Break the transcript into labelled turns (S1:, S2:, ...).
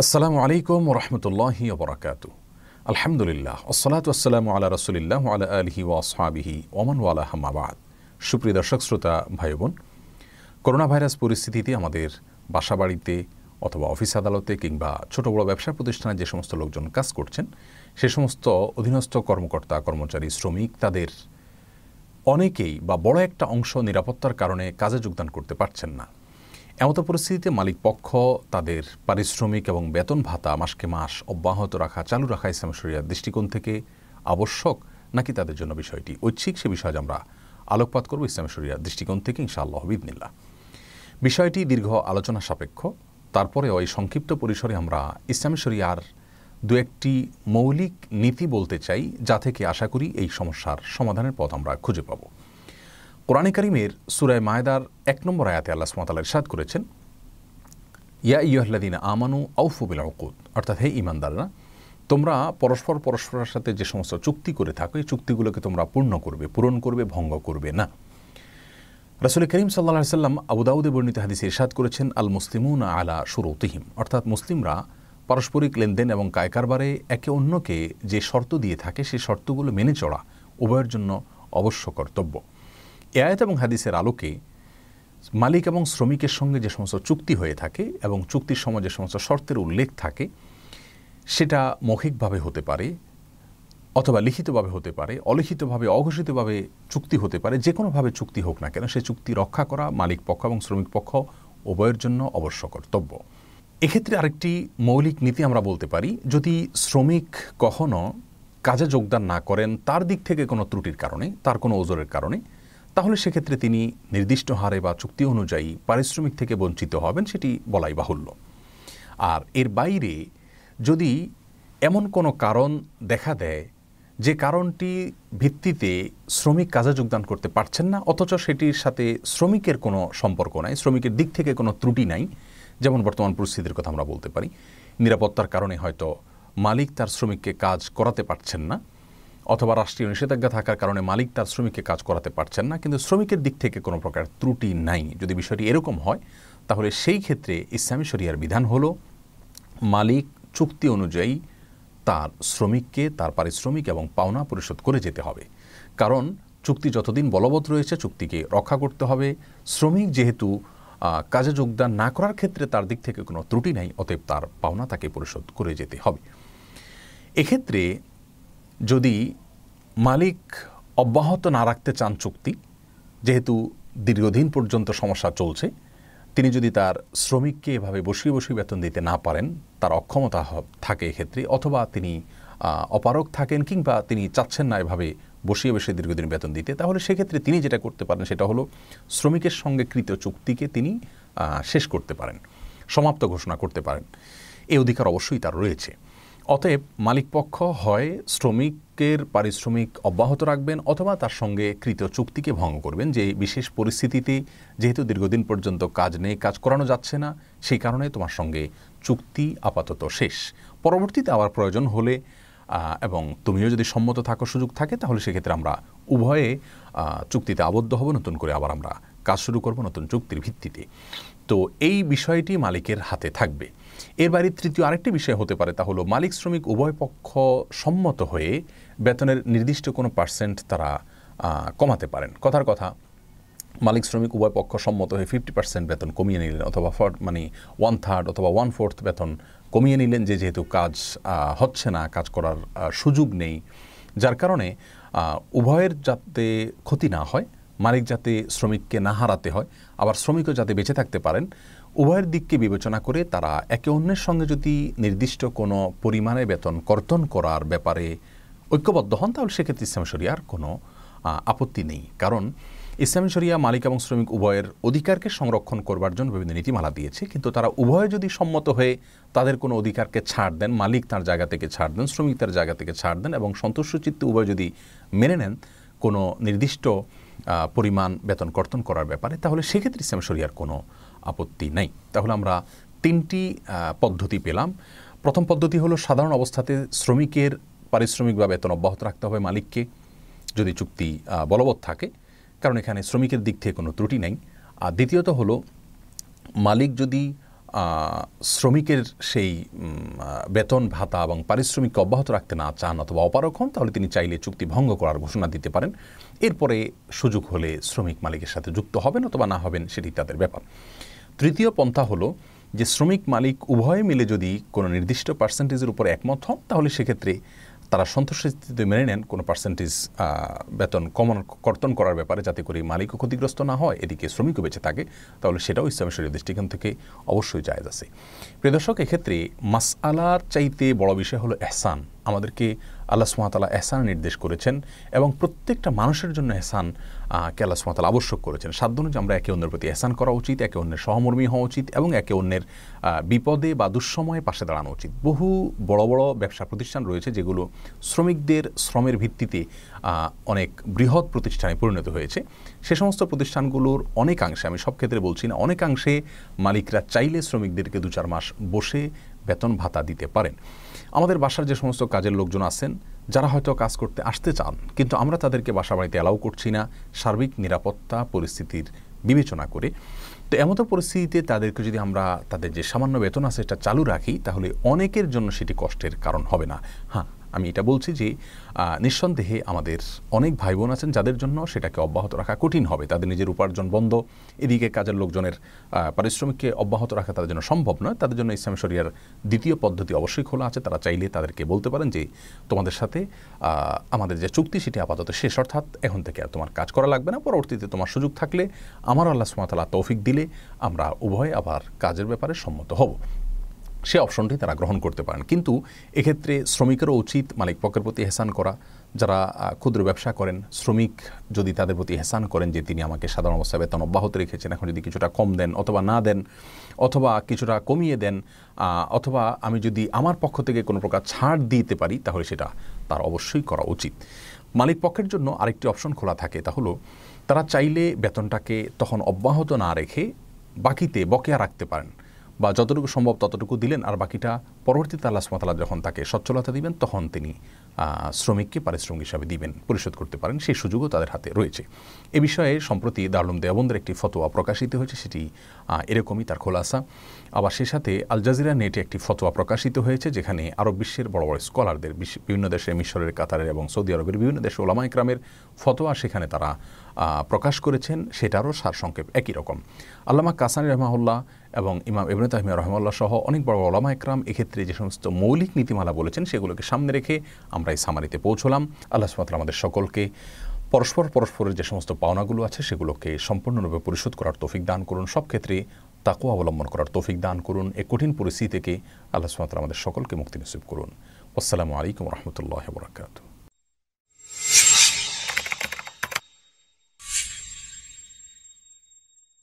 S1: আসসালামু আলাইকুম রহমতুল্লাহি ওবরাকাতু আলহামদুলিল্লাহ, আসসালাতু আসসালামু আলা রসুলিল্লাহ আলা আলহি ও আসহাবিহি ওমান ওয়ালা হামাবাদ সুপ্রিয় দর্শক, শ্রোতা ভাই বোন করোনা ভাইরাস পরিস্থিতিতে আমাদের বাসা বাড়িতে অথবা অফিস আদালতে কিংবা ছোট বড় ব্যবসা প্রতিষ্ঠানে যে সমস্ত লোকজন কাজ করছেন, সে সমস্ত অধীনস্থ কর্মকর্তা, কর্মচারী, শ্রমিক, তাদের অনেকেই বা বড় একটা অংশ নিরাপত্তার কারণে কাজে যোগদান করতে পারছেন না। এমত পরিস্থিতিতে মালিক পক্ষ, তাদের পারিশ্রমিক এবং বেতন ভাতা মাসকে মাস অব্যাহত রাখা, চালু রাখা ইসলাম শরিয়ার দৃষ্টিকোণ থেকে আবশ্যক নাকি তাদের জন্য বিষয়টি? ঐচ্ছিক সে বিষয়ে আমরা আলোকপাত করব ইসলাম শরিয়ার দৃষ্টিকোণ থেকে, ইনশাআল্লাহ বিদনিল্লা বিষয়টি দীর্ঘ আলোচনা সাপেক্ষ। তারপরেও এই সংক্ষিপ্ত পরিসরে আমরা ইসলামী শরিয়ার দু একটি মৌলিক নীতি বলতে চাই, যা থেকে আশা করি এই সমস্যার সমাধানের পথ আমরা খুঁজে পাব। কোরআনে করিমের সুরায় মায়দার এক নম্বর আয়াতে আল্লাহ সুমতাল ইরশাদ করেছেন, ইয়া ইয়হ্লাদিন আমানু আউফুবিল অকুদ অর্থাৎ হে ইমানদাররা তোমরা পরস্পর পরস্পরের সাথে যে সমস্ত চুক্তি করে থাকো, এই চুক্তিগুলোকে তোমরা পূর্ণ করবে, পূরণ করবে, ভঙ্গ করবে না। রাসুল করিম সাল্লা সাল্লাম আবুদাউদে বর্ণিত হাদিসে ইরশাদ করেছেন আল মুসলিমুন আলা সুরতিহিম অর্থাৎ মুসলিমরা পারস্পরিক লেনদেন এবং কায়কারবারে একে অন্যকে যে শর্ত দিয়ে থাকে, সেই শর্তগুলো মেনে চড়া উভয়ের জন্য অবশ্য কর্তব্য। আয়াত এবং হাদিসের আলোকে মালিক এবং শ্রমিকের সঙ্গে যে সমস্ত চুক্তি হয়ে থাকে এবং চুক্তির সময় যে সমস্ত শর্তের উল্লেখ থাকে, সেটা মৌখিকভাবে হতে পারে অথবা লিখিতভাবে হতে পারে, অলিখিতভাবে, অঘোষিতভাবে চুক্তি হতে পারে, যে কোনোভাবে চুক্তি হোক না কেন, সে চুক্তি রক্ষা করা মালিক পক্ষ এবং শ্রমিক পক্ষ উভয়ের জন্য অবশ্য কর্তব্য। এক্ষেত্রে আরেকটি মৌলিক নীতি আমরা বলতে পারি, যদি শ্রমিক কখনো কাজে যোগদান না করেন, তার দিক থেকে কোনো ত্রুটির কারণে, তার কোনো ওজোরের কারণে তাহলে সেক্ষেত্রে তিনি নির্দিষ্ট হারে বা চুক্তি অনুযায়ী পারিশ্রমিক থেকে বঞ্চিত হবেন সেটি বলাই বাহুল্য। আর এর বাইরে যদি এমন কোনো কারণ দেখা দেয় যে কারণটি ভিত্তিতে শ্রমিক কাজে যোগদান করতে পারছেন না, অথচ সেটির সাথে শ্রমিকের কোনো সম্পর্ক নাই, শ্রমিকের দিক থেকে কোনো ত্রুটি নাই, যেমন বর্তমান পরিস্থিতির কথা আমরা বলতে পারি, নিরাপত্তার কারণে হয়তো মালিক তার শ্রমিককে কাজ করাতে পারছেন না অথবা রাষ্ট্রীয় নিষেধাজ্ঞা থাকার কারণে মালিক তার শ্রমিককে কাজ করাতে পারছেন না, কিন্তু শ্রমিকের দিক থেকে কোনো প্রকার ত্রুটি নাই। যদি বিষয়টি এরকম হয়, তাহলে সেই ক্ষেত্রে ইসলামী শরিয়ার বিধান হলো, মালিক চুক্তি অনুযায়ী তার শ্রমিককে, তার পারিশ্রমিক এবং পাওনা পরিশোধ করে যেতে হবে। কারণ চুক্তি যতদিন বলবৎ রয়েছে, চুক্তিকে রক্ষা করতে হবে। শ্রমিক যেহেতু কাজে যোগদান না করার ক্ষেত্রে তার দিক থেকে কোনো ত্রুটি নাই, অতএব তার পাওনা তাকে পরিশোধ করে যেতে হবে। এক্ষেত্রে যদি মালিক অব্যাহত না রাখতে চান চুক্তি, যেহেতু দীর্ঘদিন পর্যন্ত সমস্যা চলছে, তিনি যদি তার শ্রমিককে এভাবে বসিয়ে বসিয়ে বেতন দিতে না পারেন, তার অক্ষমতা থাকে এক্ষেত্রে, অথবা তিনি অপারক থাকেন কিংবা তিনি চাচ্ছেন না এভাবে বসিয়ে বসে দীর্ঘদিন বেতন দিতে, তাহলে সেক্ষেত্রে তিনি যেটা করতে পারেন সেটা হলো শ্রমিকের সঙ্গে কৃত চুক্তিকে তিনি শেষ করতে পারেন, সমাপ্ত ঘোষণা করতে পারেন। এই অধিকার অবশ্যই তার রয়েছে। অতএব মালিকপক্ষ হয় শ্রমিকের পারিশ্রমিক অব্যাহত রাখবেন অথবা তার সঙ্গে কৃত চুক্তিকে ভঙ্গ করবেন। যে বিশেষ পরিস্থিতিতে যেহেতু দীর্ঘদিন পর্যন্ত কাজ নেই, কাজ করানো যাচ্ছে না, সেই কারণে তোমার সঙ্গে চুক্তি আপাতত শেষ। পরবর্তীতে আবার প্রয়োজন হলে এবং তুমিও যদি সম্মত থাকার সুযোগ থাকে, তাহলে সেক্ষেত্রে আমরা উভয়ে চুক্তিতে আবদ্ধ হব, নতুন করে আবার আমরা কাজ শুরু করব নতুন চুক্তির ভিত্তিতে। তো এই বিষয়টি মালিকের হাতে থাকবে। এর বাইরে তৃতীয় আরেকটি বিষয় হতে পারে, তা হলো মালিক শ্রমিক উভয় পক্ষ সম্মত হয়ে বেতনের নির্দিষ্ট কোনো পার্সেন্ট তারা কমাতে পারেন। কথার কথা, মালিক শ্রমিক উভয় পক্ষ সম্মত হয়ে ফিফটি পার্সেন্ট বেতন কমিয়ে নিলেন অথবা ফর মানে ওয়ান থার্ড অথবা ওয়ান ফোর্থ বেতন কমিয়ে নিলেন, যে যেহেতু কাজ হচ্ছে না, কাজ করার সুযোগ নেই। যার কারণে উভয়ের যাতে ক্ষতি না হয় মালিক যাতে শ্রমিককে না হারাতে হয়, আবার শ্রমিকও যাতে বেঁচে থাকতে পারেন, উভয়ের দিককে বিবেচনা করে তারা একে অন্যের সঙ্গে যদি নির্দিষ্ট কোনো পরিমাণে বেতন কর্তন করার ব্যাপারে ঐক্যবদ্ধ হন, তাহলে সেক্ষেত্রে ইসলাম শরিয়ার কোনো আপত্তি নেই। কারণ ইসলামী শরিয়া মালিক এবং শ্রমিক উভয়ের অধিকারকে সংরক্ষণ করবার জন্য বিভিন্ন নীতিমালা দিয়েছে, কিন্তু তারা উভয়ে যদি সম্মত হয়ে তাদের কোনো অধিকারকে ছাড় দেন, মালিক তার জায়গা থেকে ছাড় দেন, শ্রমিক তার জায়গা থেকে ছাড় দেন এবং সন্তুষ্টচিত্তে উভয় যদি মেনে নেন, কোনো নির্দিষ্ট পরিমাণ বেতন কর্তন করার ব্যাপারে, তাহলে সেক্ষেত্রে ইসলাম শরিয়ার কোনো আপত্তি নেই। তাহলে আমরা তিনটি পদ্ধতি পেলাম। প্রথম পদ্ধতি হলো সাধারণ অবস্থাতে শ্রমিকের পারিশ্রমিক বা বেতন অব্যাহত রাখতে হবে মালিককে, যদি চুক্তি বলবৎ থাকে, কারণ এখানে শ্রমিকের দিক থেকে কোনো ত্রুটি নেই। আর দ্বিতীয়ত হলো মালিক যদি শ্রমিকের সেই বেতন ভাতা এবং পারিশ্রমিককে অব্যাহত রাখতে না চান অথবা অপারক হন, তাহলে তিনি চাইলে চুক্তি ভঙ্গ করার ঘোষণা দিতে পারেন। এরপরে সুযোগ হলে শ্রমিক মালিকের সাথে যুক্ত হবেন অথবা না হবেন, সেটি তাদের ব্যাপার। তৃতীয় পন্থা হলো যে, শ্রমিক মালিক উভয়ে মিলে যদি কোনো নির্দিষ্ট পার্সেন্টেজের উপর একমত হন, তাহলে সেক্ষেত্রে তারা সন্তুষ্টিতে মেনে নেন, কোনো পার্সেন্টেজ বেতন কমন, কর্তন করার ব্যাপারে যাতে করে মালিকও ক্ষতিগ্রস্ত না হয়, এদিকে শ্রমিকও বেঁচে থাকে, তাহলে সেটাও ইসলামী শরীর দৃষ্টিকোণ থেকে অবশ্যই জায়জ আছে। প্রিয় দর্শক, এক্ষেত্রে মাস আলার চাইতে বড় বিষয় হলো এহসান। আমাদেরকে আল্লাহ সুমাতালা এহসান নির্দেশ করেছেন এবং প্রত্যেকটা মানুষের জন্য এহসান কে আল্লাহ সুমাতালা আবশ্যক করেছেন। সাধ্য অনুযায়ী আমরা একে অন্যের প্রতি এহসান করা উচিত, একে অন্যের সহমর্মী হওয়া উচিত এবং একে অন্যের বিপদে বা দুঃসময়ে পাশে দাঁড়ানো উচিত। বহু বড় বড় ব্যবসা প্রতিষ্ঠান রয়েছে যেগুলো শ্রমিকদের শ্রমের ভিত্তিতে অনেক বৃহৎ প্রতিষ্ঠানে পরিণত হয়েছে। সে সমস্ত প্রতিষ্ঠানগুলোর অনেকাংশে, আমি সব ক্ষেত্রে বলছি না, অনেকাংশে মালিকরা চাইলে শ্রমিকদেরকে দু চার মাস বসে বেতন ভাতা দিতে পারেন। আমাদের বাসার যে সমস্ত কাজের লোকজন আছেন, যারা হয়তো কাজ করতে আসতে চান, কিন্তু আমরা তাদেরকে বাসা বাড়িতে অ্যালাউ করছি না, সার্বিক নিরাপত্তা পরিস্থিতির বিবেচনা করে। তো এমত পরিস্থিতিতে তাদেরকে যদি আমরা তাদের যে সামান্য বেতন আছে সেটা চালু রাখি, তাহলে অনেকের জন্য সেটি কষ্টের কারণ হবে না। হ্যাঁ আমি এটা বলছি যে নিঃসন্দেহে আমাদের অনেক ভাই বোন আছেন যাদের জন্য সেটাকে অব্যাহত রাখা কঠিন হবে। তাদের নিজের উপার্জন বন্ধ, এদিকে কাজের লোকজনের পারিশ্রমিককে অব্যাহত রাখা তাদের জন্য সম্ভব নয়। তাদের জন্য ইসলাম শরিয়ার দ্বিতীয় পদ্ধতি অবশ্যই খোলা আছে। তারা চাইলে তাদেরকে বলতে পারেন যে, তোমাদের সাথে আমাদের যে চুক্তি সেটি আপাতত শেষ, অর্থাৎ এখন থেকে আর তোমার কাজ করা লাগবে না। পরবর্তীতে তোমার সুযোগ থাকলে আমার আল্লাহ সুমাতালা তৌফিক দিলে আমরা উভয় আবার কাজের ব্যাপারে সম্মত হব। সে অপশনটি তারা গ্রহণ করতে পারেন। কিন্তু এক্ষেত্রে শ্রমিকেরও উচিত মালিক পক্ষের প্রতি হেসান করা। যারা ক্ষুদ্র ব্যবসা করেন, শ্রমিক যদি তাদের প্রতি হেসান করেন যে তিনি আমাকে সাধারণ অবস্থায় বেতন অব্যাহত রেখেছেন, এখন যদি কিছুটা কম দেন অথবা না দেন, অথবা কিছুটা কমিয়ে দেন অথবা আমি যদি আমার পক্ষ থেকে কোনো প্রকার ছাড় দিতে পারি, তাহলে সেটা তার অবশ্যই করা উচিত। মালিক পক্ষের জন্য আরেকটি অপশন খোলা থাকে, তা হলো তারা চাইলে বেতনটাকে তখন অব্যাহত না রেখে বাকিতে বকেয়া রাখতে পারেন। বা যতটুকু সম্ভব ততটুকু দিলেন আর বাকিটা পরবর্তীতে আল্লাহ সুমতাল্লাহ যখন তাকে সচ্ছলতা দিবেন, তখন তিনি শ্রমিককে পারিশ্রমিক হিসাবে দিবেন, পরিশোধ করতে পারেন। সেই সুযোগও তাদের হাতে রয়েছে। এ বিষয়ে সম্প্রতি দারুম দেওবন্দের একটি ফতোয়া প্রকাশিত হয়েছে, সেটি এরকমই তার খোলাসা। আবার সে সাথে আল জাজিরা নেটে একটি ফতোয়া প্রকাশিত হয়েছে, যেখানে আরব বিশ্বের বড় বড় স্কলারদের বিভিন্ন দেশে মিশরের, কাতারের এবং সৌদি আরবের বিভিন্ন দেশে ওলামা ইকরামের ফতোয়া সেখানে তারা প্রকাশ করেছেন। সেটারও সারসংক্ষেপ একই রকম। আল্লামা কাসানি রহমাউল্লাহ এবং ইমাম ইবনে তাহমিয়া রহমাল্লাহ সহ অনেক বড় ওলামা একরাম এক্ষেত্রে যে সমস্ত মৌলিক নীতিমালা বলেছেন সেগুলোকে সামনে রেখে আমরা এই সামারিতে পৌঁছলাম। আল্লাহ সুমাত আমাদের সকলকে পরস্পর পরস্পরের যে সমস্ত পাওনাগুলো আছে সেগুলোকে সম্পূর্ণরূপে পরিশোধ করার তৌফিক দান করুন, সব ক্ষেত্রে তাকেও অবলম্বন করার তৌফিক দান করুন এ কঠিন পরিস্থিতি থেকে আল্লাহ সুমাত আমাদের সকলকে মুক্তি নসিব করুন। আসসালামু আলাইকুম রহমতুল্লাহ বরাকাতু